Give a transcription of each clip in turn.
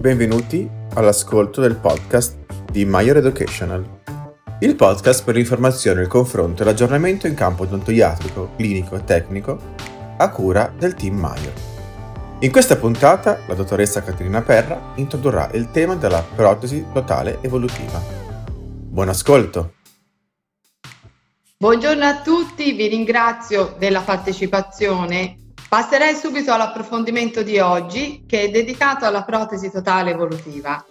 Benvenuti all'ascolto del podcast di Maior Educational, il podcast per l'informazione, il confronto e l'aggiornamento in campo odontoiatrico, clinico e tecnico a cura del team Maior. In questa puntata la dottoressa Caterina Perra introdurrà il tema della protesi totale evolutiva. Buon ascolto! Buongiorno a tutti, vi ringrazio della partecipazione Passerei subito all'approfondimento di oggi che è dedicato alla protesi totale evolutiva.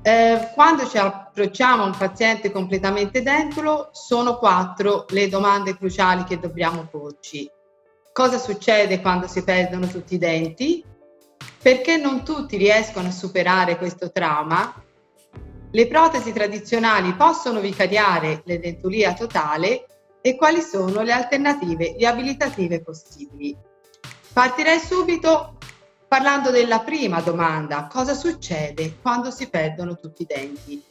Eh, quando ci approcciamo a un paziente completamente dentulo, sono quattro le domande cruciali che dobbiamo porci. Cosa succede quando si perdono tutti i denti? Perché non tutti riescono a superare questo trauma? Le protesi tradizionali possono vicariare l'edentulia totale e quali sono le alternative riabilitative possibili? Partirei subito parlando della prima domanda, cosa succede quando si perdono tutti i denti?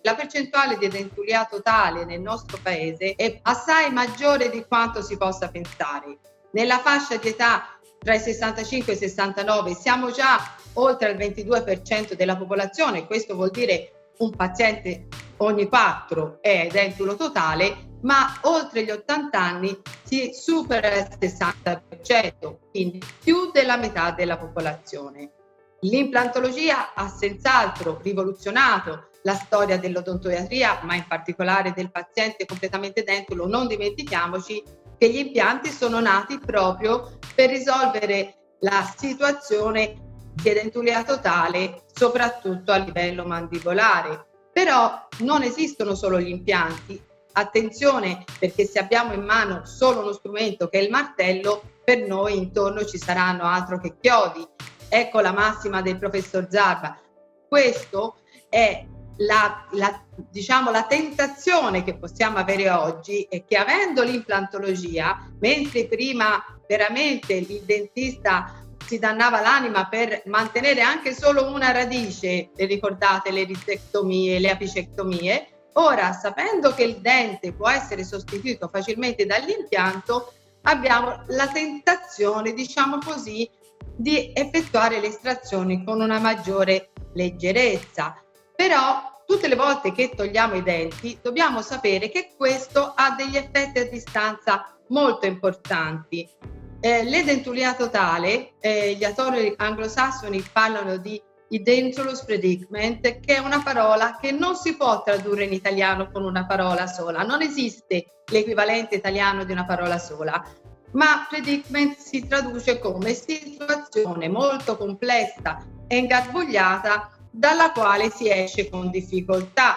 La percentuale di dentulia totale nel nostro paese è assai maggiore di quanto si possa pensare. Nella fascia di età tra i 65 e i 69 siamo già oltre il 22% della popolazione, questo vuol dire un paziente ogni 4 è dentulo totale ma oltre gli 80 anni si supera il 60%, quindi più della metà della popolazione. L'implantologia ha senz'altro rivoluzionato la storia dell'odontoiatria, ma in particolare del paziente completamente dentulo. Non dimentichiamoci che gli impianti sono nati proprio per risolvere la situazione di edentulia totale, soprattutto a livello mandibolare. Però non esistono solo gli impianti, Attenzione perché se abbiamo in mano solo uno strumento che è il martello, per noi intorno ci saranno altro che chiodi. Ecco la massima del professor Zarba. Questo è la, la, diciamo, la tentazione che possiamo avere oggi è che avendo l'implantologia, mentre prima veramente il dentista si dannava l'anima per mantenere anche solo una radice, ricordate le rizectomie, le apicectomie, Ora, sapendo che il dente può essere sostituito facilmente dall'impianto, abbiamo la tentazione, diciamo così, di effettuare le estrazioni con una maggiore leggerezza. Però tutte le volte che togliamo i denti dobbiamo sapere che questo ha degli effetti a distanza molto importanti. Eh, l'edentulia totale, eh, gli autori anglosassoni parlano di Identulus predicament, che è una parola che non si può tradurre in italiano con una parola sola, non esiste l'equivalente italiano di una parola sola, ma predicament si traduce come situazione molto complessa e ingarbugliata dalla quale si esce con difficoltà.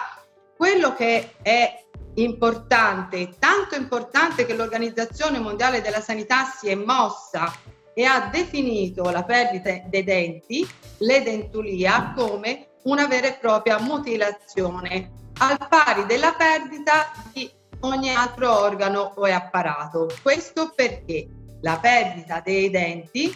Quello che è importante, tanto importante che l'Organizzazione Mondiale della Sanità si è mossa e ha definito la perdita dei denti, l'edentulia, come una vera e propria mutilazione, al pari della perdita di ogni altro organo o apparato. Questo perché la perdita dei denti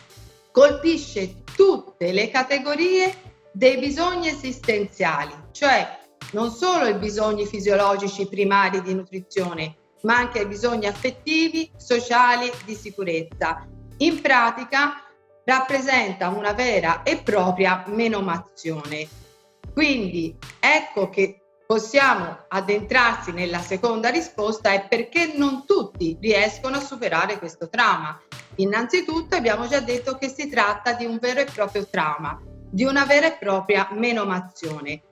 colpisce tutte le categorie dei bisogni esistenziali, cioè non solo i bisogni fisiologici primari di nutrizione, ma anche i bisogni affettivi, sociali, di sicurezza in pratica rappresenta una vera e propria menomazione. Quindi ecco che possiamo addentrarsi nella seconda risposta è perché non tutti riescono a superare questo trauma. Innanzitutto abbiamo già detto che si tratta di un vero e proprio trauma, di una vera e propria menomazione.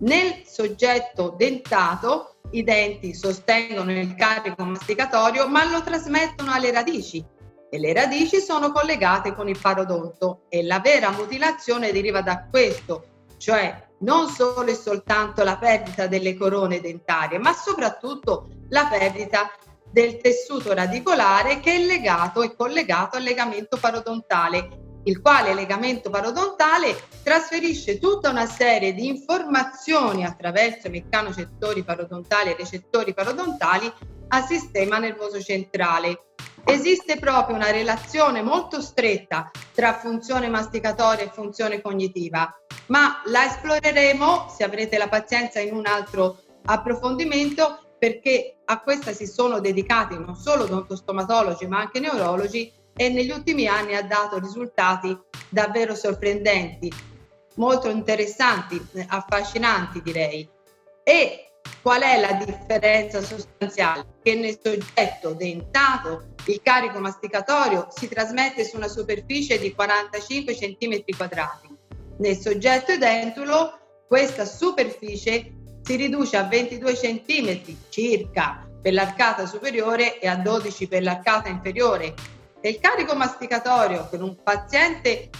Nel soggetto dentato i denti sostengono il carico masticatorio ma lo trasmettono alle radici e le radici sono collegate con il parodonto e la vera mutilazione deriva da questo, cioè non solo e soltanto la perdita delle corone dentarie, ma soprattutto la perdita del tessuto radicolare che è legato e collegato al legamento parodontale, il quale legamento parodontale trasferisce tutta una serie di informazioni attraverso i meccanocettori parodontali e recettori parodontali al sistema nervoso centrale Esiste proprio una relazione molto stretta tra funzione masticatoria e funzione cognitiva, ma la esploreremo, se avrete la pazienza, in un altro approfondimento perché a questa si sono dedicati non solo odontostomatologi ma anche neurologi e negli ultimi anni ha dato risultati davvero sorprendenti, molto interessanti, affascinanti direi. E qual è la differenza sostanziale? Che nel soggetto dentato il carico masticatorio si trasmette su una superficie di 45 cm quadrati. Nel soggetto edentulo questa superficie si riduce a 22 cm circa per l'arcata superiore e a 12 per l'arcata inferiore. E il carico masticatorio per un paziente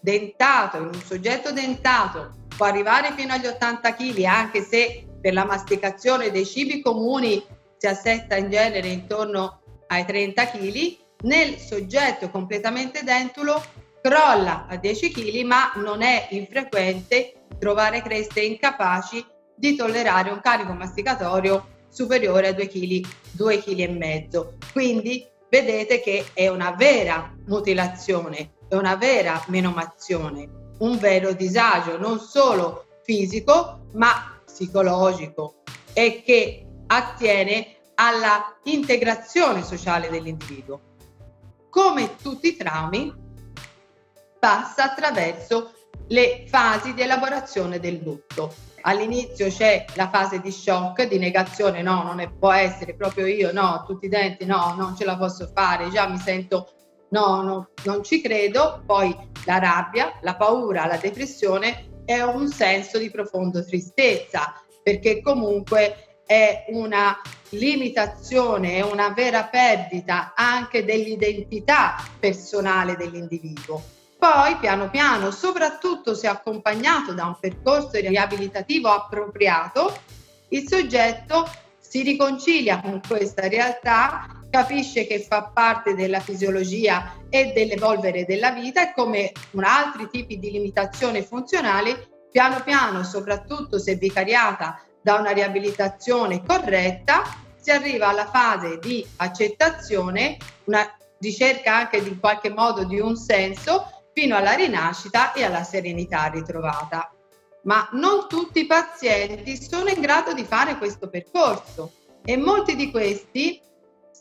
dentato, in un soggetto dentato, può arrivare fino agli 80 kg, anche se per la masticazione dei cibi comuni si assesta in genere intorno ai 30 kg, nel soggetto completamente dentulo crolla a 10 kg, ma non è infrequente trovare creste incapaci di tollerare un carico masticatorio superiore a 2 kg, 2 kg e mezzo. Quindi vedete che è una vera mutilazione, è una vera menomazione, un vero disagio non solo fisico ma psicologico e che attiene alla integrazione sociale dell'individuo. Come tutti i traumi, passa attraverso le fasi di elaborazione del lutto. All'inizio c'è la fase di shock, di negazione, no, non è, può essere proprio io, no, tutti i denti, no, non ce la posso fare, già mi sento, no, no, non ci credo. Poi la rabbia, la paura, la depressione è un senso di profonda tristezza, perché comunque è una limitazione, è una vera perdita anche dell'identità personale dell'individuo. Poi, piano piano, soprattutto se accompagnato da un percorso riabilitativo appropriato, il soggetto si riconcilia con questa realtà, capisce che fa parte della fisiologia e dell'evolvere della vita e come altri tipi di limitazioni funzionali, piano piano, soprattutto se vicariata da una riabilitazione corretta, si arriva alla fase di accettazione, una ricerca anche in qualche modo di un senso, fino alla rinascita e alla serenità ritrovata. Ma non tutti i pazienti sono in grado di fare questo percorso e molti di questi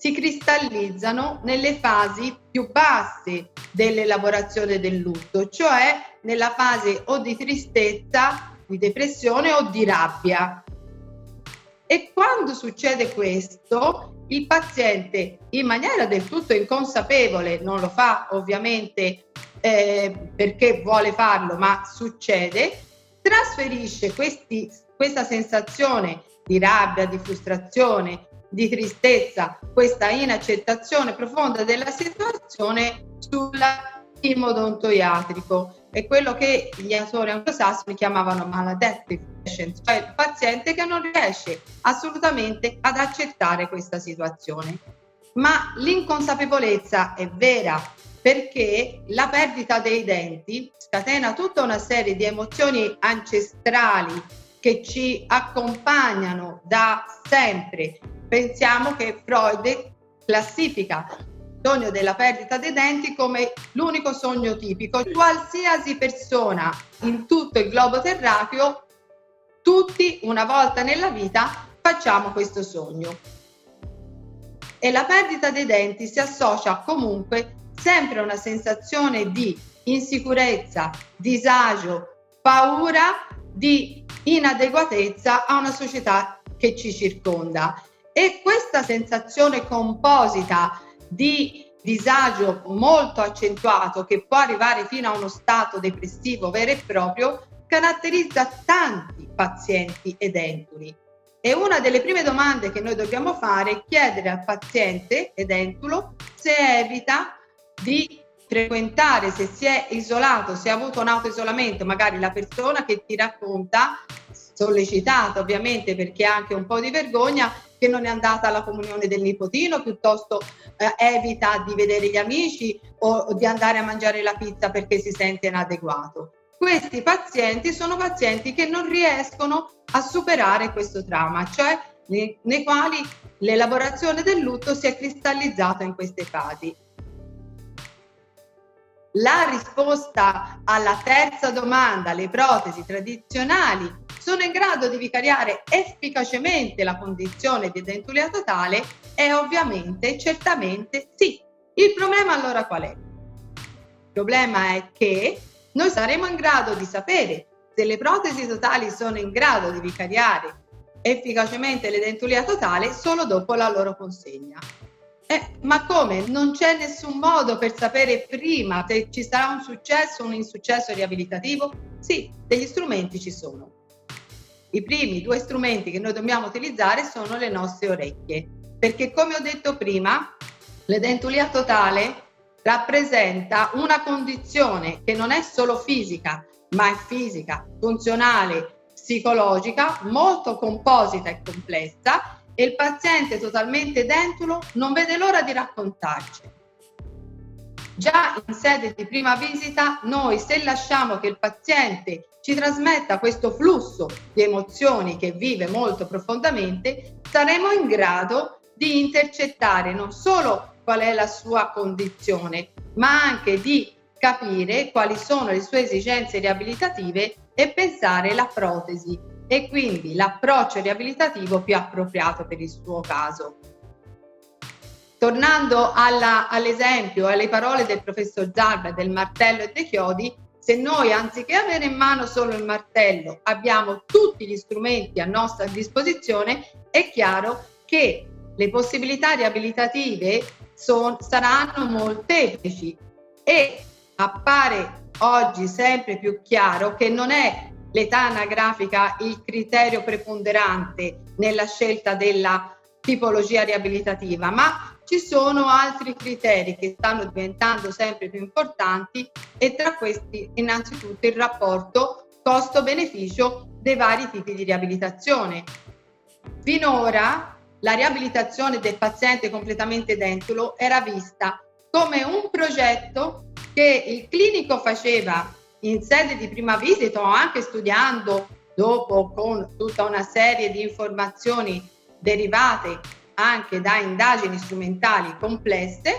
si cristallizzano nelle fasi più basse dell'elaborazione del lutto, cioè nella fase o di tristezza, di depressione o di rabbia. E quando succede questo, il paziente in maniera del tutto inconsapevole, non lo fa ovviamente eh, perché vuole farlo, ma succede, trasferisce questi, questa sensazione di rabbia, di frustrazione, di tristezza, questa inaccettazione profonda della situazione sull'imo odontoiatrico è quello che gli autori anglosassoni chiamavano maladaptive cioè il paziente che non riesce assolutamente ad accettare questa situazione. Ma l'inconsapevolezza è vera perché la perdita dei denti scatena tutta una serie di emozioni ancestrali che ci accompagnano da sempre. Pensiamo che Freud classifica sogno della perdita dei denti come l'unico sogno tipico. Qualsiasi persona in tutto il globo terracchio, tutti una volta nella vita facciamo questo sogno. E la perdita dei denti si associa comunque sempre a una sensazione di insicurezza, disagio, paura, di inadeguatezza a una società che ci circonda. E questa sensazione composita di disagio molto accentuato che può arrivare fino a uno stato depressivo vero e proprio caratterizza tanti pazienti edentuli. E una delle prime domande che noi dobbiamo fare è chiedere al paziente edentulo se evita di frequentare, se si è isolato, se ha avuto un autoisolamento, magari la persona che ti racconta, sollecitata ovviamente perché ha anche un po' di vergogna, che non è andata alla comunione del nipotino, piuttosto eh, evita di vedere gli amici o, o di andare a mangiare la pizza perché si sente inadeguato. Questi pazienti sono pazienti che non riescono a superare questo trauma, cioè nei, nei quali l'elaborazione del lutto si è cristallizzata in queste fasi. La risposta alla terza domanda, le protesi tradizionali sono in grado di vicariare efficacemente la condizione di dentulia totale? È ovviamente, certamente sì. Il problema allora qual è? Il problema è che noi saremo in grado di sapere se le protesi totali sono in grado di vicariare efficacemente l'edentulia totale solo dopo la loro consegna. Eh, ma come? Non c'è nessun modo per sapere prima se ci sarà un successo o un insuccesso riabilitativo? Sì, degli strumenti ci sono. I primi due strumenti che noi dobbiamo utilizzare sono le nostre orecchie, perché come ho detto prima, l'edentulia totale rappresenta una condizione che non è solo fisica, ma è fisica, funzionale, psicologica, molto composita e complessa e il paziente totalmente dentulo non vede l'ora di raccontarci. Già in sede di prima visita, noi se lasciamo che il paziente ci trasmetta questo flusso di emozioni che vive molto profondamente, saremo in grado di intercettare non solo qual è la sua condizione, ma anche di capire quali sono le sue esigenze riabilitative e pensare la protesi e quindi l'approccio riabilitativo più appropriato per il suo caso. Tornando alla, all'esempio, alle parole del professor Zarba del martello e dei chiodi, se noi anziché avere in mano solo il martello abbiamo tutti gli strumenti a nostra disposizione, è chiaro che le possibilità riabilitative son, saranno molteplici e appare oggi sempre più chiaro che non è l'età anagrafica il criterio preponderante nella scelta della tipologia riabilitativa, ma ci sono altri criteri che stanno diventando sempre più importanti e tra questi innanzitutto il rapporto costo-beneficio dei vari tipi di riabilitazione. Finora la riabilitazione del paziente completamente dentulo era vista come un progetto che il clinico faceva in sede di prima visita o anche studiando dopo con tutta una serie di informazioni derivate anche da indagini strumentali complesse,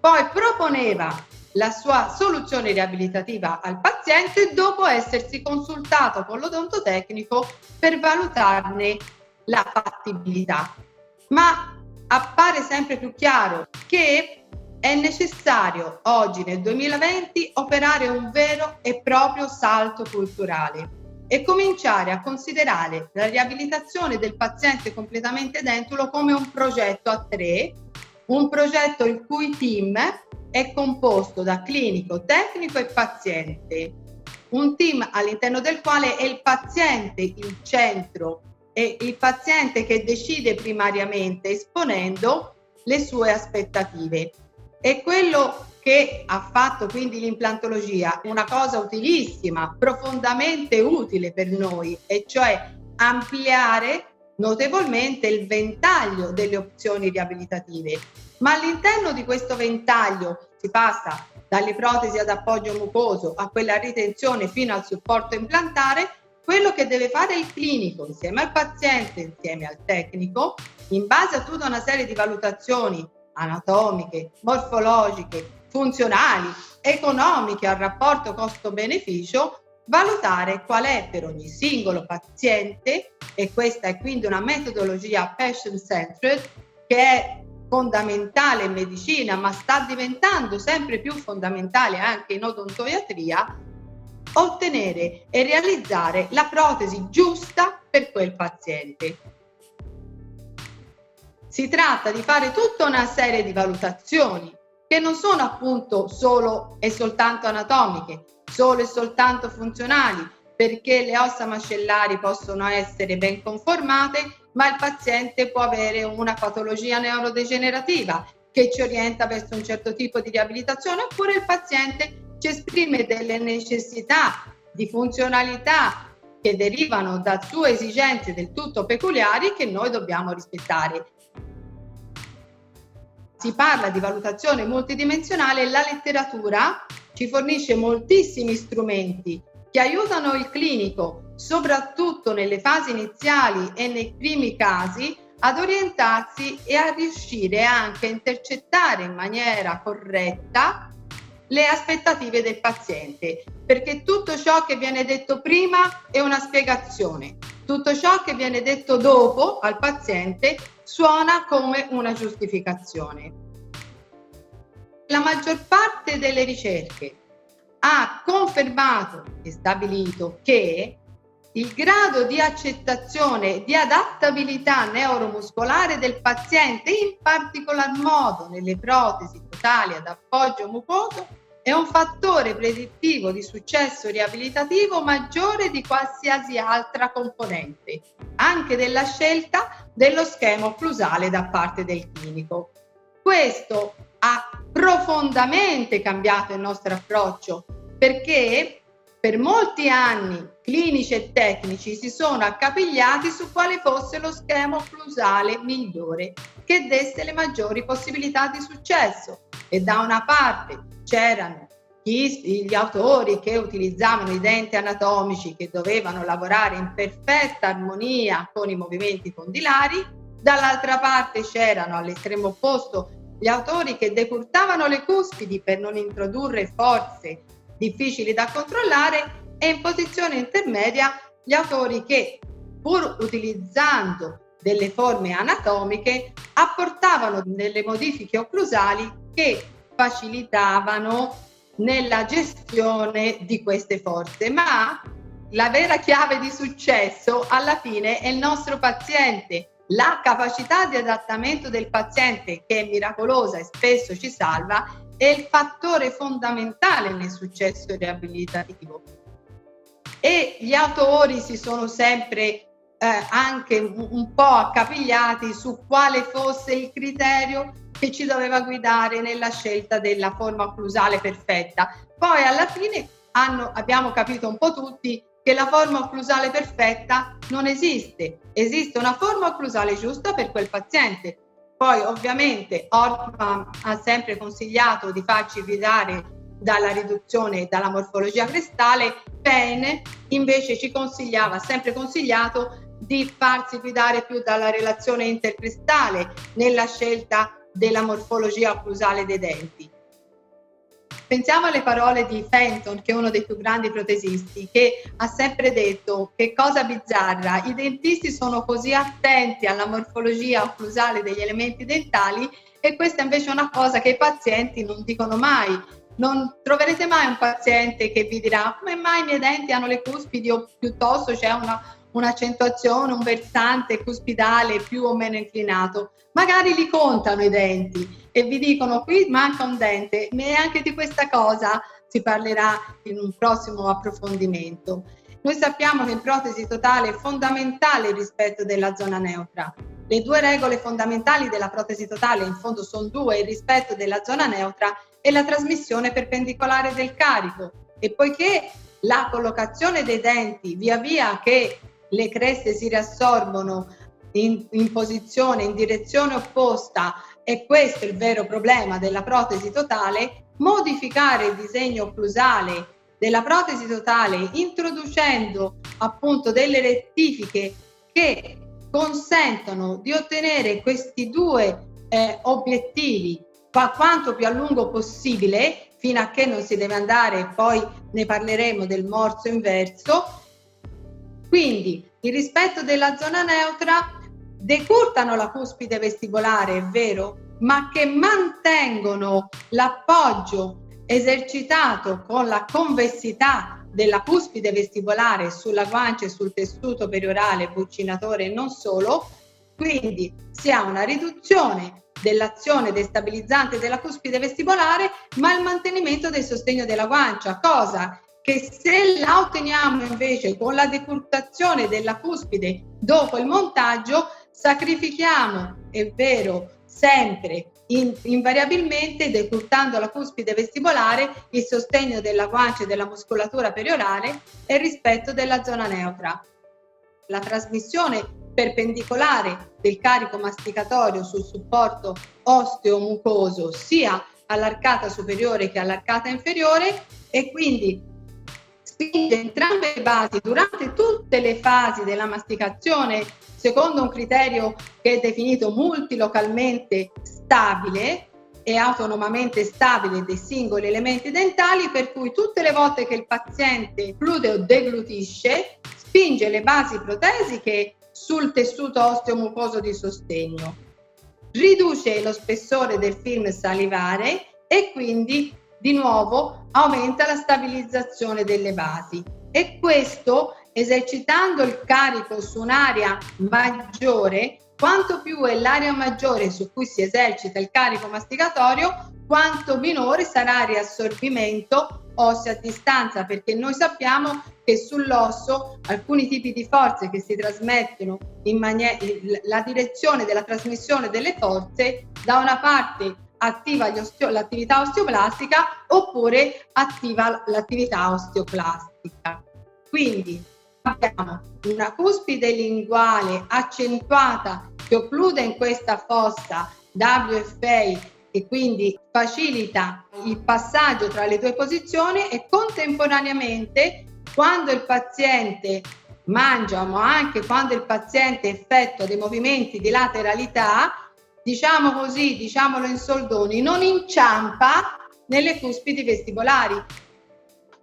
poi proponeva la sua soluzione riabilitativa al paziente dopo essersi consultato con l'odontotecnico per valutarne la fattibilità. Ma appare sempre più chiaro che è necessario oggi nel 2020 operare un vero e proprio salto culturale e cominciare a considerare la riabilitazione del paziente completamente dentulo come un progetto a tre, un progetto il cui team è composto da clinico, tecnico e paziente. Un team all'interno del quale è il paziente il centro e il paziente che decide primariamente esponendo le sue aspettative. E quello che ha fatto quindi l'implantologia, una cosa utilissima, profondamente utile per noi, e cioè ampliare notevolmente il ventaglio delle opzioni riabilitative. Ma all'interno di questo ventaglio si passa dalle protesi ad appoggio mucoso a quella ritenzione fino al supporto implantare, quello che deve fare il clinico insieme al paziente, insieme al tecnico, in base a tutta una serie di valutazioni anatomiche, morfologiche, funzionali, economiche al rapporto costo-beneficio, valutare qual è per ogni singolo paziente, e questa è quindi una metodologia patient-centered che è fondamentale in medicina, ma sta diventando sempre più fondamentale anche in odontoiatria, ottenere e realizzare la protesi giusta per quel paziente. Si tratta di fare tutta una serie di valutazioni che non sono appunto solo e soltanto anatomiche, solo e soltanto funzionali, perché le ossa mascellari possono essere ben conformate, ma il paziente può avere una patologia neurodegenerativa che ci orienta verso un certo tipo di riabilitazione, oppure il paziente ci esprime delle necessità di funzionalità che derivano da sue esigenze del tutto peculiari che noi dobbiamo rispettare si parla di valutazione multidimensionale, la letteratura ci fornisce moltissimi strumenti che aiutano il clinico, soprattutto nelle fasi iniziali e nei primi casi, ad orientarsi e a riuscire anche a intercettare in maniera corretta le aspettative del paziente, perché tutto ciò che viene detto prima è una spiegazione, tutto ciò che viene detto dopo al paziente suona come una giustificazione. la maggior parte delle ricerche ha confermato e stabilito che il grado di accettazione e di adattabilità neuromuscolare del paziente, in particolar modo nelle protesi totali ad appoggio mucoso, è un fattore predittivo di successo riabilitativo maggiore di qualsiasi altra componente, anche della scelta dello schema occlusale da parte del clinico. Questo ha profondamente cambiato il nostro approccio perché per molti anni clinici e tecnici si sono accapigliati su quale fosse lo schema occlusale migliore che desse le maggiori possibilità di successo. E da una parte c'erano gli autori che utilizzavano i denti anatomici che dovevano lavorare in perfetta armonia con i movimenti condilari, dall'altra parte c'erano all'estremo opposto gli autori che decurtavano le cuspidi per non introdurre forze difficili da controllare e in posizione intermedia gli autori che, pur utilizzando delle forme anatomiche, apportavano delle modifiche occlusali che facilitavano nella gestione di queste forze, ma la vera chiave di successo alla fine è il nostro paziente. La capacità di adattamento del paziente, che è miracolosa e spesso ci salva, è il fattore fondamentale nel successo riabilitativo. E gli autori si sono sempre eh, anche un, po' accapigliati su quale fosse il criterio che ci doveva guidare nella scelta della forma occlusale perfetta. Poi alla fine hanno, abbiamo capito un po' tutti che la forma occlusale perfetta non esiste, esiste una forma occlusale giusta per quel paziente, poi ovviamente Ortman ha sempre consigliato di farci guidare dalla riduzione dalla morfologia cristale, Payne invece ci consigliava, sempre consigliato, di farsi guidare più dalla relazione intercristale nella scelta della morfologia occlusale dei denti. Pensiamo alle parole di Fenton, che è uno dei più grandi protesisti, che ha sempre detto che cosa bizzarra, i dentisti sono così attenti alla morfologia occlusale degli elementi dentali e questa invece è una cosa che i pazienti non dicono mai. Non troverete mai un paziente che vi dirà come mai i miei denti hanno le cuspidi o piuttosto c'è una, un'accentuazione, un versante cuspidale più o meno inclinato. Magari li contano i denti e vi dicono qui manca un dente, neanche di questa cosa si parlerà in un prossimo approfondimento. Noi sappiamo che in protesi totale è fondamentale il rispetto della zona neutra. Le due regole fondamentali della protesi totale in fondo sono due, il rispetto della zona neutra e la trasmissione perpendicolare del carico. E poiché la collocazione dei denti via via che le creste si riassorbono in, in posizione, in direzione opposta, e questo è il vero problema della protesi totale, modificare il disegno occlusale della protesi totale introducendo appunto delle rettifiche che consentono di ottenere questi due eh, obiettivi qua quanto più a lungo possibile fino a che non si deve andare poi ne parleremo del morso inverso quindi il rispetto della zona neutra decurtano la cuspide vestibolare, è vero, ma che mantengono l'appoggio esercitato con la convessità della cuspide vestibolare sulla guancia e sul tessuto periorale buccinatore e non solo, quindi si ha una riduzione dell'azione destabilizzante della cuspide vestibolare, ma il mantenimento del sostegno della guancia, cosa che se la otteniamo invece con la decurtazione della cuspide dopo il montaggio, sacrifichiamo, è vero, sempre, in, invariabilmente, decurtando la cuspide vestibolare, il sostegno della guancia e della muscolatura periorale e il rispetto della zona neutra. La trasmissione perpendicolare del carico masticatorio sul supporto osteo-mucoso sia all'arcata superiore che all'arcata inferiore e quindi spinge entrambe le basi durante tutte le fasi della masticazione secondo un criterio che è definito multilocalmente stabile e autonomamente stabile dei singoli elementi dentali, per cui tutte le volte che il paziente glude o deglutisce, spinge le basi protesiche sul tessuto osteo-mucoso di sostegno, riduce lo spessore del film salivare e quindi di nuovo aumenta la stabilizzazione delle basi. E questo esercitando il carico su un'area maggiore quanto più è l'area maggiore su cui si esercita il carico masticatorio quanto minore sarà il riassorbimento ossea a distanza perché noi sappiamo che sull'osso alcuni tipi di forze che si trasmettono in maniera la direzione della trasmissione delle forze da una parte attiva osteo, l'attività osteoplastica oppure attiva l'attività osteoplastica. Quindi abbiamo una cuspide linguale accentuata che occlude in questa fossa WFA e quindi facilita il passaggio tra le due posizioni e contemporaneamente quando il paziente mangia ma anche quando il paziente effettua dei movimenti di lateralità, diciamo così, diciamolo in soldoni, non inciampa nelle cuspidi vestibolari.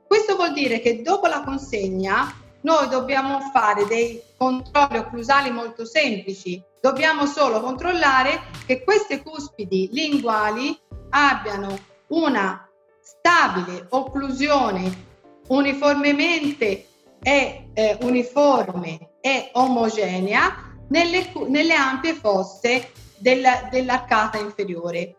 Questo vuol dire che dopo la consegna noi dobbiamo fare dei controlli occlusali molto semplici. Dobbiamo solo controllare che queste cuspidi linguali abbiano una stabile occlusione uniformemente e eh, uniforme e omogenea nelle, nelle ampie fosse del, dell'arcata inferiore.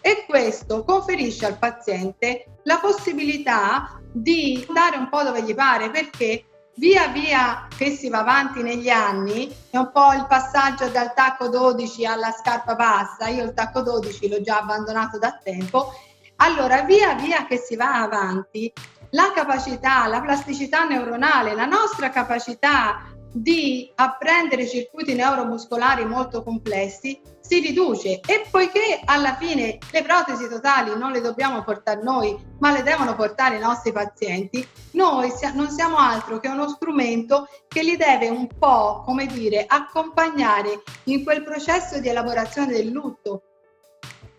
E questo conferisce al paziente la possibilità di andare un po' dove gli pare perché via via che si va avanti negli anni è un po' il passaggio dal tacco 12 alla scarpa bassa io il tacco 12 l'ho già abbandonato da tempo allora via via che si va avanti la capacità la plasticità neuronale la nostra capacità di apprendere circuiti neuromuscolari molto complessi si riduce. E poiché alla fine le protesi totali non le dobbiamo portare noi ma le devono portare i nostri pazienti noi non siamo altro che uno strumento che li deve un po' come dire accompagnare in quel processo di elaborazione del lutto.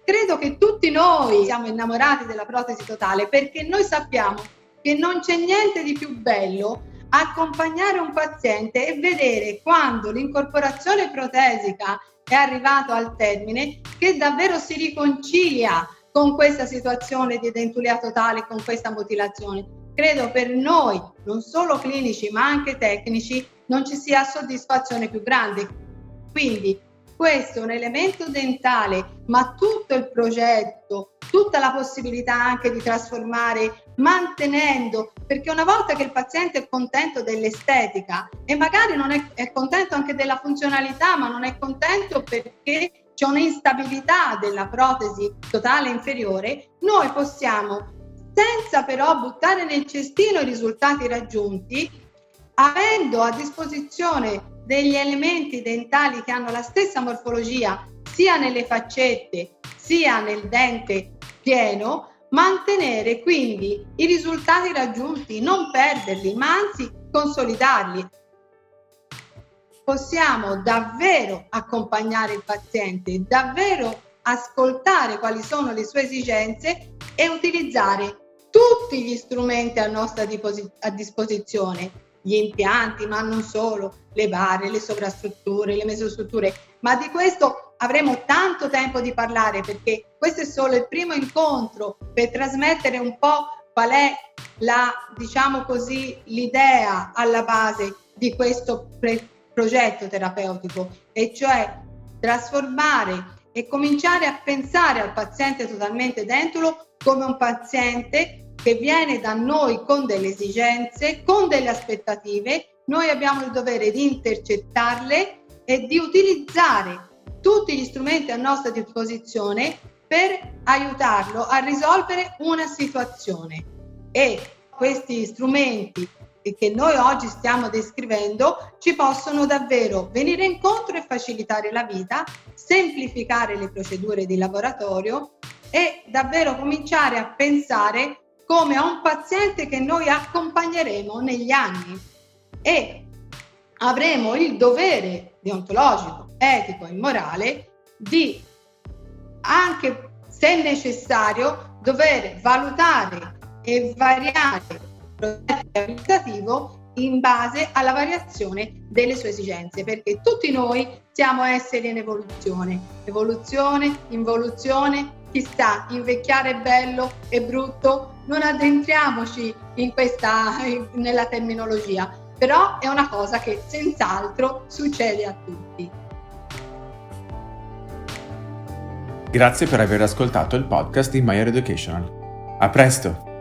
Credo che tutti noi siamo innamorati della protesi totale perché noi sappiamo che non c'è niente di più bello accompagnare un paziente e vedere quando l'incorporazione protesica è arrivato al termine che davvero si riconcilia con questa situazione di dentulia totale, con questa mutilazione. Credo per noi, non solo clinici ma anche tecnici, non ci sia soddisfazione più grande. Quindi questo è un elemento dentale, ma tutto il progetto, tutta la possibilità anche di trasformare mantenendo, perché una volta che il paziente è contento dell'estetica e magari non è, è contento anche della funzionalità, ma non è contento perché c'è un'instabilità della protesi totale inferiore, noi possiamo, senza però buttare nel cestino i risultati raggiunti, avendo a disposizione degli elementi dentali che hanno la stessa morfologia sia nelle faccette sia nel dente pieno, mantenere quindi i risultati raggiunti, non perderli, ma anzi consolidarli. Possiamo davvero accompagnare il paziente, davvero ascoltare quali sono le sue esigenze e utilizzare tutti gli strumenti a nostra a disposizione gli impianti, ma non solo, le barre, le sovrastrutture, le mesostrutture, ma di questo avremo tanto tempo di parlare perché questo è solo il primo incontro per trasmettere un po' qual è la, diciamo così, l'idea alla base di questo pre- progetto terapeutico, e cioè trasformare e cominciare a pensare al paziente totalmente dentulo come un paziente che viene da noi con delle esigenze, con delle aspettative, noi abbiamo il dovere di intercettarle e di utilizzare tutti gli strumenti a nostra disposizione per aiutarlo a risolvere una situazione. E questi strumenti che noi oggi stiamo descrivendo ci possono davvero venire incontro e facilitare la vita, semplificare le procedure di laboratorio e davvero cominciare a pensare come a un paziente che noi accompagneremo negli anni e avremo il dovere deontologico, etico e morale di anche se necessario dover valutare e variare il progetto abilitativo in base alla variazione delle sue esigenze, perché tutti noi siamo esseri in evoluzione, evoluzione, involuzione, chissà, invecchiare bello e brutto, non addentriamoci in questa, nella terminologia, però è una cosa che senz'altro succede a tutti. Grazie per aver ascoltato il podcast di Maior Educational. A presto!